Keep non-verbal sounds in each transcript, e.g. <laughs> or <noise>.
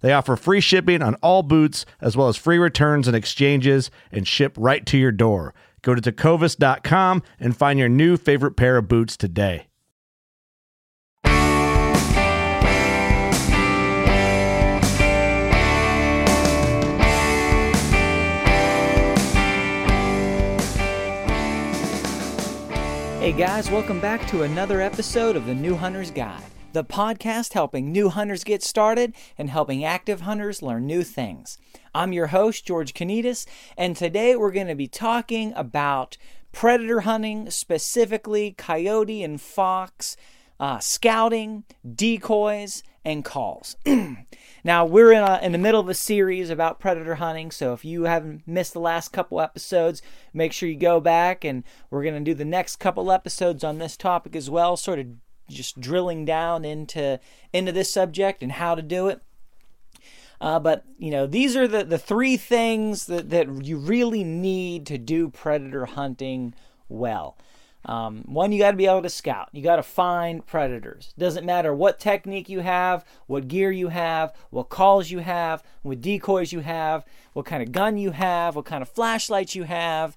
They offer free shipping on all boots, as well as free returns and exchanges, and ship right to your door. Go to tecovas.com and find your new favorite pair of boots today. Hey guys, welcome back to another episode of the New Hunter's Guide, the podcast helping new hunters get started and helping active hunters learn new things. I'm your host, George Kanitas, and today we're going to be talking about predator hunting, specifically coyote and fox, uh, scouting, decoys, and calls. <clears throat> now, we're in, a, in the middle of a series about predator hunting, so if you haven't missed the last couple episodes, make sure you go back, and we're going to do the next couple episodes on this topic as well, sort of just drilling down into into this subject and how to do it. Uh, but you know, these are the, the three things that, that you really need to do predator hunting well. Um, one, you got to be able to scout. You got to find predators. Doesn't matter what technique you have, what gear you have, what calls you have, what decoys you have, what kind of gun you have, what kind of flashlights you have.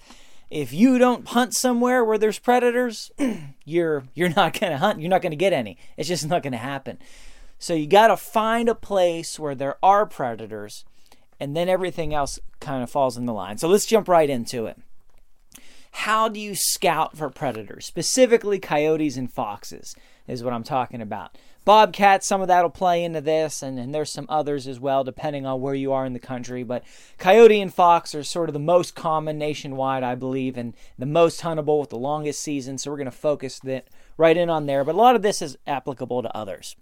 If you don't hunt somewhere where there's predators, <clears throat> you're you're not <laughs> gonna hunt. You're not gonna get any. It's just not gonna happen. So you got to find a place where there are predators, and then everything else kind of falls in the line. So let's jump right into it how do you scout for predators, specifically coyotes and foxes, is what I'm talking about. Bobcats, some of that will play into this, and, and there's some others as well, depending on where you are in the country. But coyote and fox are sort of the most common nationwide, I believe, and the most huntable with the longest season. So we're going to focus that right in on there. But a lot of this is applicable to others.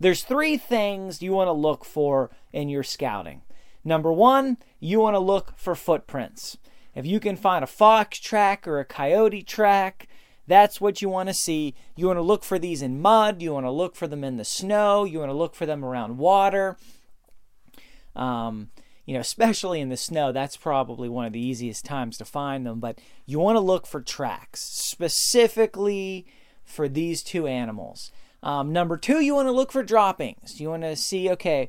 There's three things you want to look for in your scouting. Number one, you want to look for footprints. If you can find a fox track or a coyote track, that's what you want to see. You want to look for these in mud. You want to look for them in the snow. You want to look for them around water. Um, you know, <laughs> especially in the snow, that's probably one of the easiest times to find them. But you want to look for tracks specifically for these two animals. Um, number two, you want to look for droppings. You want to see, okay,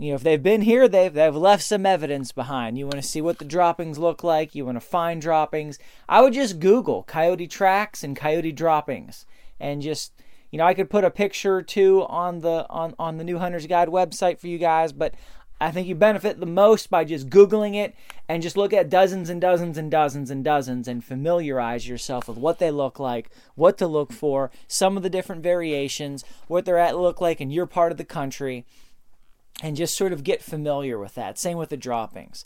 you know, if they've been here, they've they've left some evidence behind. You want to see what the droppings look like. You want to find droppings. I would just Google coyote tracks and coyote droppings, and just you know, I could put a picture or two on the on on the New Hunter's Guide website for you guys, but I think you benefit the most by just Googling it and just look at dozens and dozens and dozens and dozens and familiarize yourself with what they look like, what to look for, some of the different variations, what they're at look like in your part of the country and just sort of get familiar with that. Same with the droppings.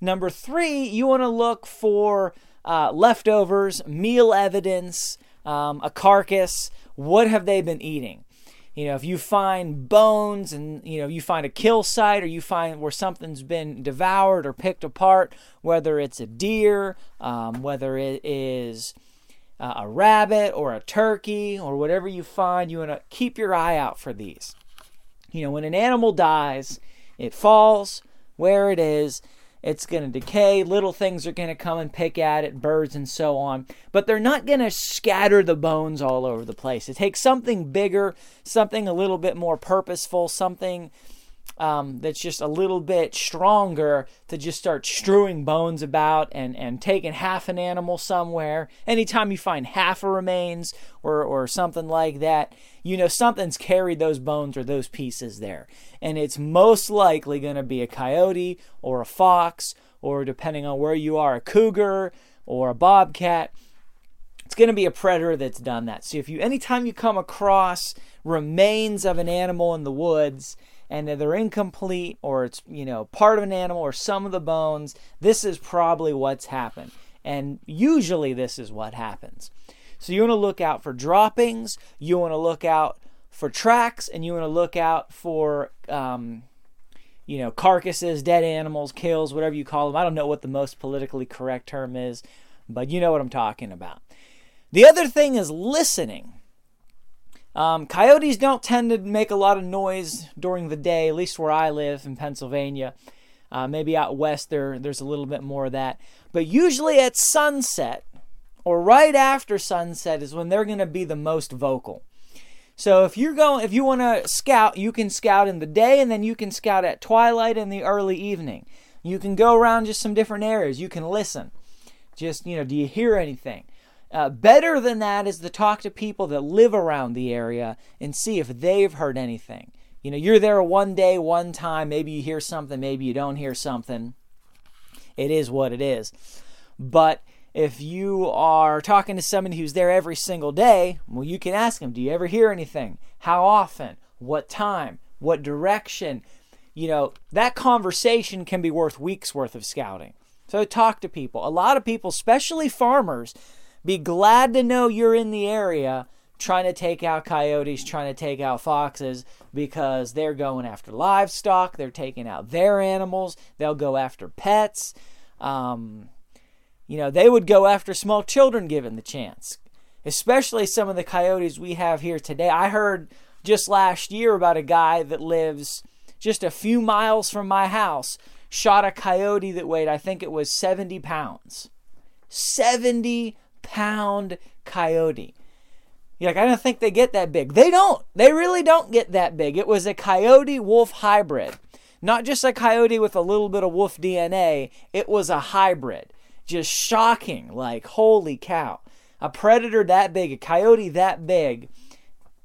Number three, you want to look for uh, leftovers, meal evidence, um, a carcass. What have they been eating? You know, if you find bones and, you know, you find a kill site or you find where something's been devoured or picked apart, whether it's a deer, um, whether it is uh, a rabbit or a turkey or whatever you find, you want to keep your eye out for these. You know, when an animal dies, it falls where it is, it's going to decay. Little things are going to come and pick at it, birds and so on. But they're not going to scatter the bones all over the place. It takes something bigger, something a little bit more purposeful, something um, that's just a little bit stronger to just start strewing bones about and, and taking half an animal somewhere. Anytime you find half a remains or, or something like that, you know something's carried those bones or those pieces there. And it's most likely going to be a coyote or a fox or depending on where you are, a cougar or a bobcat. It's going to be a predator that's done that. So if you anytime you come across remains of an animal in the woods, and they're incomplete or it's you know part of an animal or some of the bones this is probably what's happened. And usually this is what happens. So you want to look out for droppings you want to look out for tracks and you want to look out for um, you know carcasses dead animals kills whatever you call them. I don't know what the most politically correct term is but you know what i'm talking about. The other thing is listening um, coyotes don't tend to make a lot of noise during the day, at least where I live in Pennsylvania. Uh, maybe out west there, there's a little bit more of that. But usually at sunset or right after sunset is when they're going to be the most vocal. So if you're going, if you want to scout, you can scout in the day, and then you can scout at twilight in the early evening. You can go around just some different areas. You can listen. Just you know, do you hear anything? Uh, better than that is to talk to people that live around the area and see if they've heard anything. You know, you're there one day, one time, maybe you hear something, maybe you don't hear something. It is what it is. But if you are talking to somebody who's there every single day, well, you can ask them, Do you ever hear anything? How often? What time? What direction? You know, that conversation can be worth weeks worth of scouting. So talk to people. A lot of people, especially farmers, be glad to know you're in the area trying to take out coyotes, trying to take out foxes because they're going after livestock, they're taking out their animals, they'll go after pets. Um, you know, they would go after small children given the chance, especially some of the coyotes we have here today. I heard just last year about a guy that lives just a few miles from my house shot a coyote that weighed, I think it was 70 pounds. 70 pound coyote. You're like, I don't think they get that big. They don't. They really don't get that big. It was a coyote wolf hybrid. Not just a coyote with a little bit of wolf DNA, it was a hybrid. Just shocking. Like, holy cow. A predator that big, a coyote that big,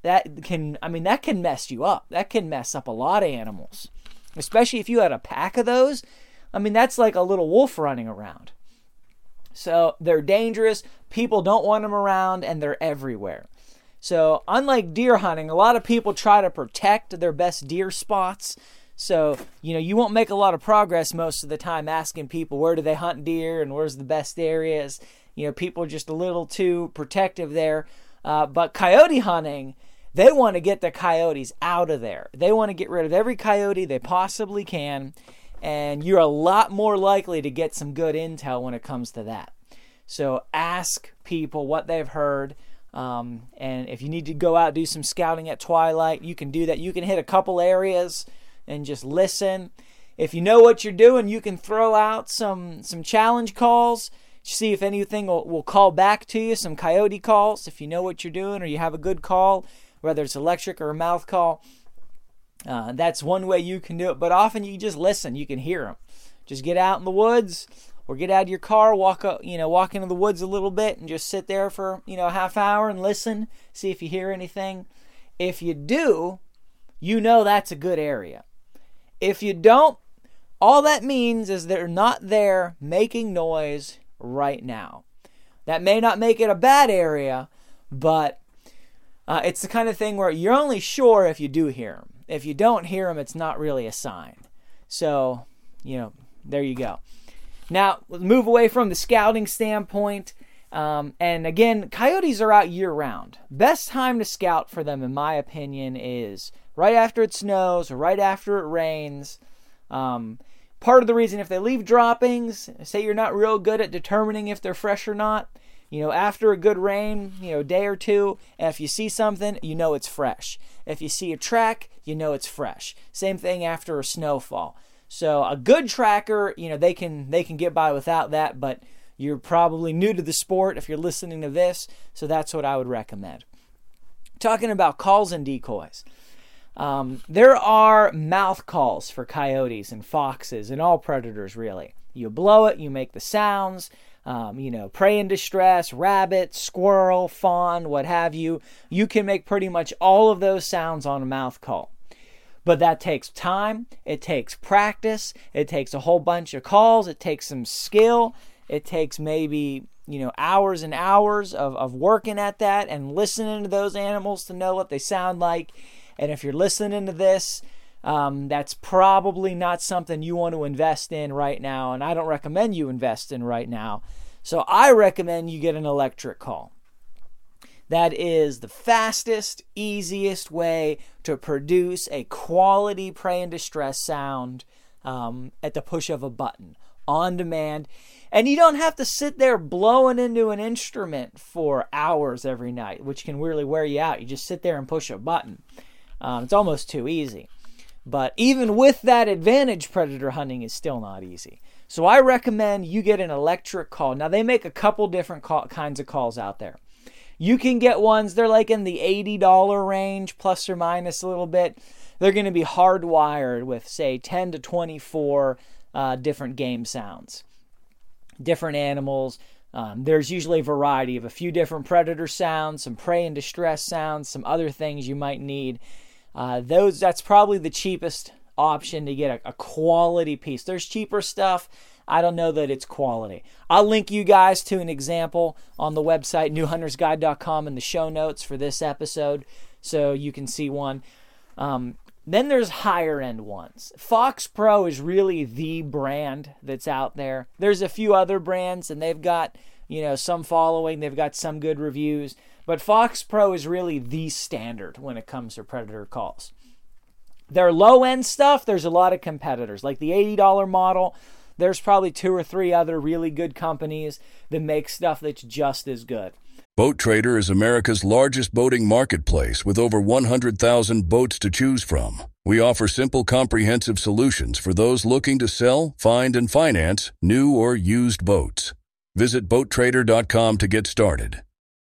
that can, I mean, that can mess you up. That can mess up a lot of animals. Especially if you had a pack of those. I mean, that's like a little wolf running around. So they're dangerous. People don't want them around and they're everywhere. So, unlike deer hunting, a lot of people try to protect their best deer spots. So, you know, you won't make a lot of progress most of the time asking people where do they hunt deer and where's the best areas. You know, people are just a little too protective there. Uh, but coyote hunting, they want to get the coyotes out of there. They want to get rid of every coyote they possibly can and you're a lot more likely to get some good intel when it comes to that. So ask people what they've heard. Um, and if you need to go out do some scouting at twilight, you can do that. You can hit a couple areas and just listen. If you know what you're doing, you can throw out some some challenge calls. See if anything will, will call back to you. Some coyote calls. If you know what you're doing or you have a good call, whether it's electric or a mouth call, uh, that's one way you can do it, but often you just listen. You can hear them. Just get out in the woods or get out of your car, walk up, you know, walk into the woods a little bit and just sit there for, you know, a half hour and listen, see if you hear anything. If you do, you know that's a good area. If you don't, all that means is they're not there making noise right now. That may not make it a bad area, but uh, it's the kind of thing where you're only sure if you do hear them. If you don't hear them, it's not really a sign. So, you know, there you go. Now, let's move away from the scouting standpoint. Um, and again, coyotes are out year round. Best time to scout for them, in my opinion, is right after it snows or right after it rains. Um, part of the reason if they leave droppings, say you're not real good at determining if they're fresh or not, you know, after a good rain, you know, day or two, if you see something, you know it's fresh. If you see a track, you know it's fresh. Same thing after a snowfall. So a good tracker, you know, they can they can get by without that, but you're probably new to the sport if you're listening to this, so that's what I would recommend. Talking about calls and decoys. Um, there are mouth calls for coyotes and foxes and all predators, really. You blow it, you make the sounds. Um, you know, prey in distress, rabbit, squirrel, fawn, what have you. You can make pretty much all of those sounds on a mouth call. But that takes time, it takes practice, it takes a whole bunch of calls, it takes some skill, it takes maybe, you know, hours and hours of, of working at that and listening to those animals to know what they sound like. And if you're listening to this, um, that's probably not something you want to invest in right now. And I don't recommend you invest in right now. So I recommend you get an electric call. That is the fastest, easiest way to produce a quality prey in distress sound um, at the push of a button on demand. And you don't have to sit there blowing into an instrument for hours every night, which can really wear you out. You just sit there and push a button. Um, it's almost too easy. But even with that advantage, predator hunting is still not easy. So I recommend you get an electric call. Now, they make a couple different call, kinds of calls out there. You can get ones, they're like in the $80 range, plus or minus a little bit. They're going to be hardwired with, say, 10 to 24 uh, different game sounds, different animals. Um, there's usually a variety of a few different predator sounds, some prey and distress sounds, some other things you might need. Uh, those that's probably the cheapest option to get a, a quality piece. There's cheaper stuff. I don't know that it's quality. I'll link you guys to an example on the website newhuntersguide.com in the show notes for this episode so you can see one. Um, then there's higher end ones. Fox Pro is really the brand that's out there. There's a few other brands and they've got, you know, some following, they've got some good reviews. But Fox Pro is really the standard when it comes to predator calls. Their low end stuff, there's a lot of competitors. Like the $80 model, there's probably two or three other really good companies that make stuff that's just as good. Boat Trader is America's largest boating marketplace with over 100,000 boats to choose from. We offer simple, comprehensive solutions for those looking to sell, find, and finance new or used boats. Visit BoatTrader.com to get started.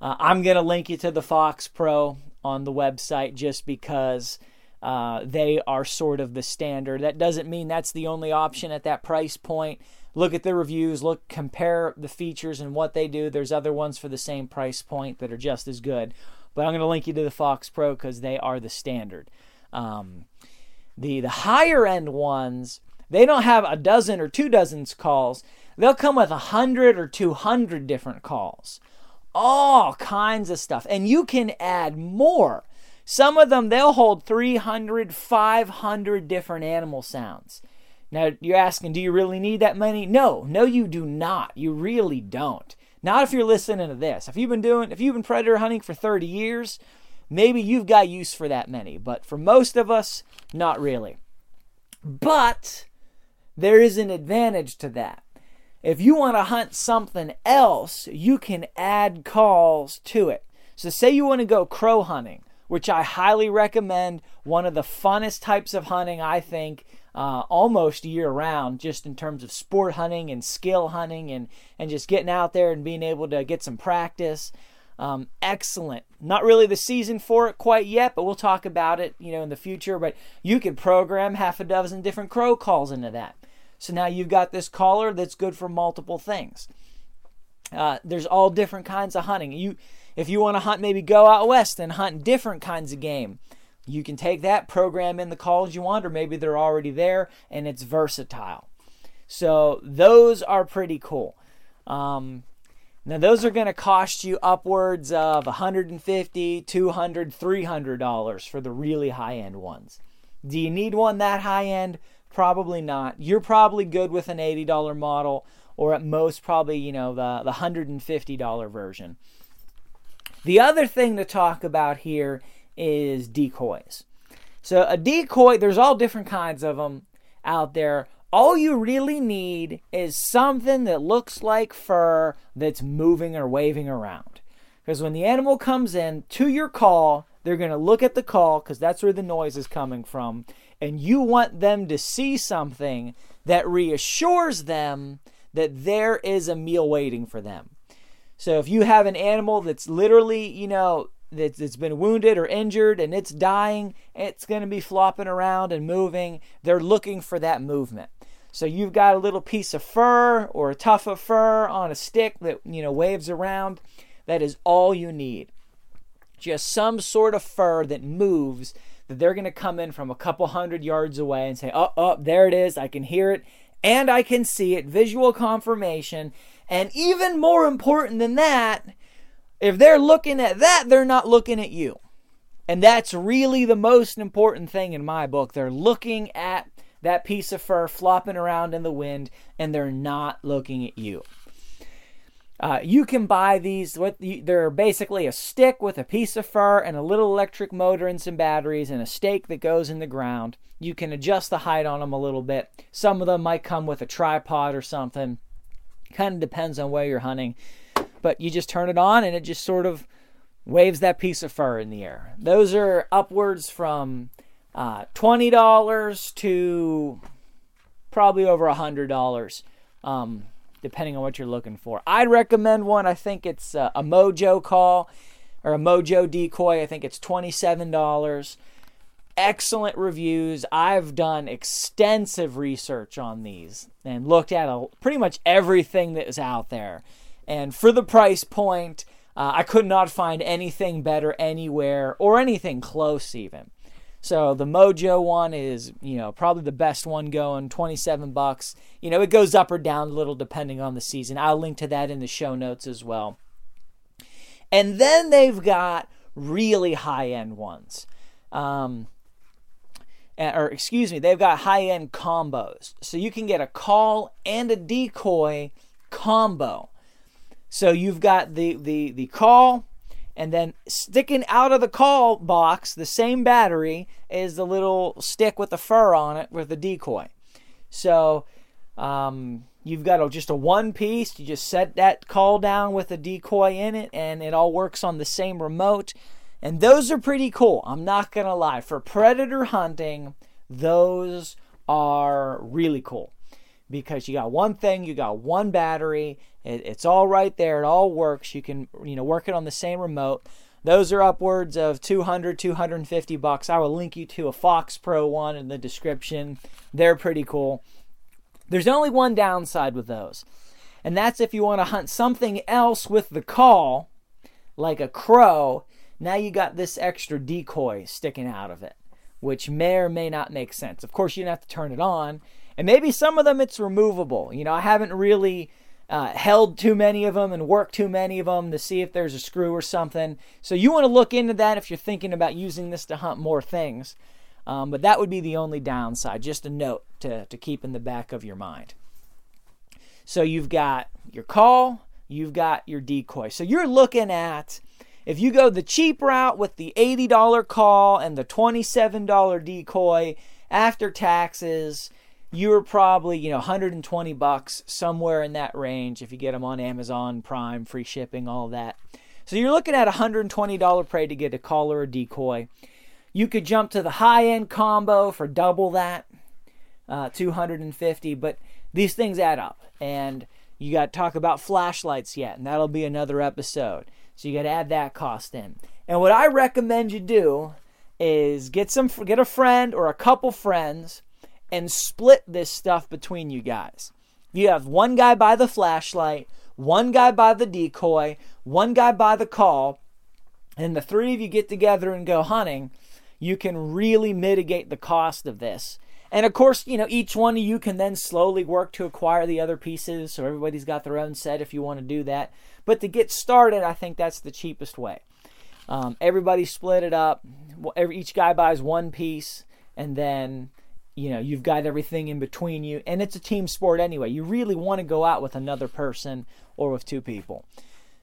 Uh, I'm going to link you to the Fox Pro on the website just because uh, they are sort of the standard. That doesn't mean that's the only option at that price point. Look at the reviews, look, compare the features and what they do. There's other ones for the same price point that are just as good. But I'm going to link you to the Fox Pro because they are the standard. Um, the the higher end ones, they don't have a dozen or two dozens calls. They'll come with a hundred or two hundred different calls all kinds of stuff. And you can add more. Some of them, they'll hold 300, 500 different animal sounds. Now, you're asking, do you really need that many? No, no, you do not. You really don't. Not if you're listening to this. If you've been doing, if you've been predator hunting for 30 years, maybe you've got use for that many. But for most of us, not really. But there is an advantage to that. If you want to hunt something else, you can add calls to it. So, say you want to go crow hunting, which I highly recommend, one of the funnest types of hunting, I think, uh, almost year round, just in terms of sport hunting and skill hunting and, and just getting out there and being able to get some practice. Um, excellent. Not really the season for it quite yet, but we'll talk about it, you know, in the future. But you could program half a dozen different crow calls into that. So now you've got this collar that's good for multiple things. Uh, there's all different kinds of hunting. You, if you want to hunt, maybe go out west and hunt different kinds of game. You can take that program in the calls you want, or maybe they're already there and it's versatile. So those are pretty cool. Um, now those are going to cost you upwards of 150, 200, 300 dollars for the really high end ones. Do you need one that high end? Probably not. You're probably good with an $80 model or at most probably, you know, the, the $150 version. The other thing to talk about here is decoys. So a decoy, there's all different kinds of them out there. All you really need is something that looks like fur that's moving or waving around. Because when the animal comes in to your call, they're going to look at the call because that's where the noise is coming from. And you want them to see something that reassures them that there is a meal waiting for them. So if you have an animal that's literally, you know, that's been wounded or injured and it's dying, it's going to be flopping around and moving. They're looking for that movement. So you've got a little piece of fur or a tuft of fur on a stick that, you know, waves around. That is all you need. Just some sort of fur that moves that they're going to come in from a couple hundred yards away and say, "Oh, oh, there it is. I can hear it and I can see it, visual confirmation. And even more important than that, if they're looking at that, they're not looking at you. And that's really the most important thing in my book. They're looking at that piece of fur flopping around in the wind and they're not looking at you. Uh, you can buy these. What they're basically a stick with a piece of fur and a little electric motor and some batteries and a stake that goes in the ground. You can adjust the height on them a little bit. Some of them might come with a tripod or something. Kind of depends on where you're hunting. But you just turn it on and it just sort of waves that piece of fur in the air. Those are upwards from uh, twenty dollars to probably over a hundred dollars. Um, depending on what you're looking for. I'd recommend one. I think it's a, a Mojo call or a Mojo decoy. I think it's $27. Excellent reviews. I've done extensive research on these and looked at a, pretty much everything that is out there. And for the price point, uh, I could not find anything better anywhere or anything close even. So the Mojo one is, you know, probably the best one going, 27 bucks. You know, it goes up or down a little depending on the season. I'll link to that in the show notes as well. And then they've got really high-end ones. Um, or excuse me, they've got high-end combos. So you can get a call and a decoy combo. So you've got the the the call and then sticking out of the call box, the same battery is the little stick with the fur on it with the decoy. So um, you've got a, just a one piece. You just set that call down with a decoy in it, and it all works on the same remote. And those are pretty cool. I'm not gonna lie. For predator hunting, those are really cool because you got one thing, you got one battery, it, it's all right there, it all works. You can you know work it on the same remote. Those are upwards of 200, 250 bucks. I will link you to a Fox Pro one in the description. They're pretty cool. There's only one downside with those, and that's if you want to hunt something else with the call, like a crow. Now you got this extra decoy sticking out of it, which may or may not make sense. Of course, you don't have to turn it on and maybe some of them it's removable. You know, I haven't really uh, held too many of them and worked too many of them to see if there's a screw or something. So you want to look into that if you're thinking about using this to hunt more things. Um, but that would be the only downside. Just a note to, to keep in the back of your mind. So you've got your call, you've got your decoy. So you're looking at if you go the cheap route with the $80 call and the $27 decoy after taxes, you are probably you know 120 bucks somewhere in that range if you get them on Amazon Prime, free shipping, all that. So you're looking at a $120 prey to get a collar or decoy. You could jump to the high end combo for double that, uh, 250. But these things add up, and you got to talk about flashlights yet, and that'll be another episode. So you got to add that cost in. And what I recommend you do is get some get a friend or a couple friends and split this stuff between you guys. You have one guy buy the flashlight, one guy buy the decoy, one guy buy the call, and the three of you get together and go hunting, you can really mitigate the cost of this. And of course, you know, each one of you can then slowly work to acquire the other pieces, so everybody's got their own set if you want to do that. But to get started, I think that's the cheapest way. Um, everybody split it up. Each guy buys one piece, and then you know you've got everything in between you and it's a team sport anyway. You really want to go out with another person or with two people.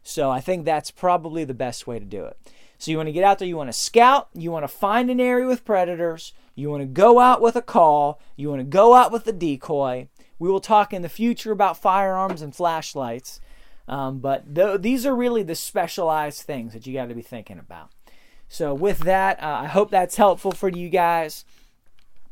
So i think that's probably the best way to do it. So you want to get out there you want to scout you want to find an area with predators you want to go out with a call you want to go out with a decoy. We will talk in the future about firearms and flashlights um, but th- these are really the specialized things that you got to be thinking about. So with that uh, i hope that's helpful for you guys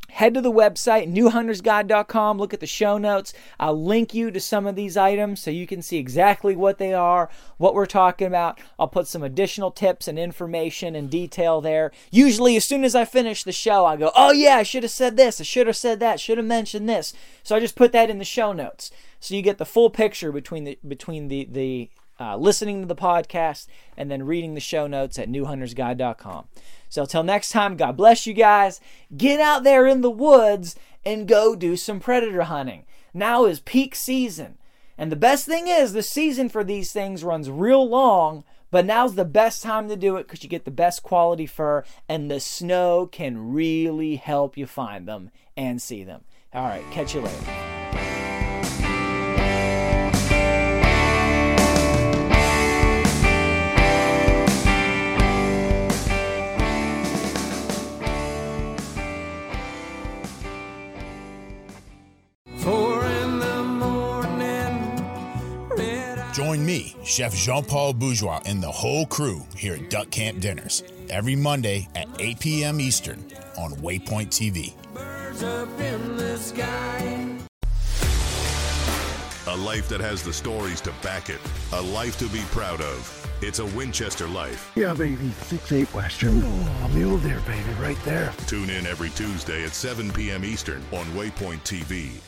head to the website newhuntersguide.com look at the show notes. I'll link you to some of these items so you can see exactly what they are what we're talking about. I'll put some additional tips and information and detail there. Usually as soon as i finish the show i go oh yeah i should have said this. I should have said that. Should have mentioned this. So i just put that in the show notes. So you get the full picture between the between the the uh, listening to the podcast and then reading the show notes at newhuntersguide.com so until next time, God bless you guys. Get out there in the woods and go do some predator hunting. Now is peak season. And the best thing is, the season for these things runs real long, but now's the best time to do it because you get the best quality fur, and the snow can really help you find them and see them. All right, catch you later. Chef Jean Paul Bourgeois, and the whole crew here at Duck Camp Dinners every Monday at 8 p.m. Eastern on Waypoint TV. A life that has the stories to back it, a life to be proud of. It's a Winchester life. Yeah, baby. 6 8 Western. Oh, mule deer, baby, right there. Tune in every Tuesday at 7 p.m. Eastern on Waypoint TV.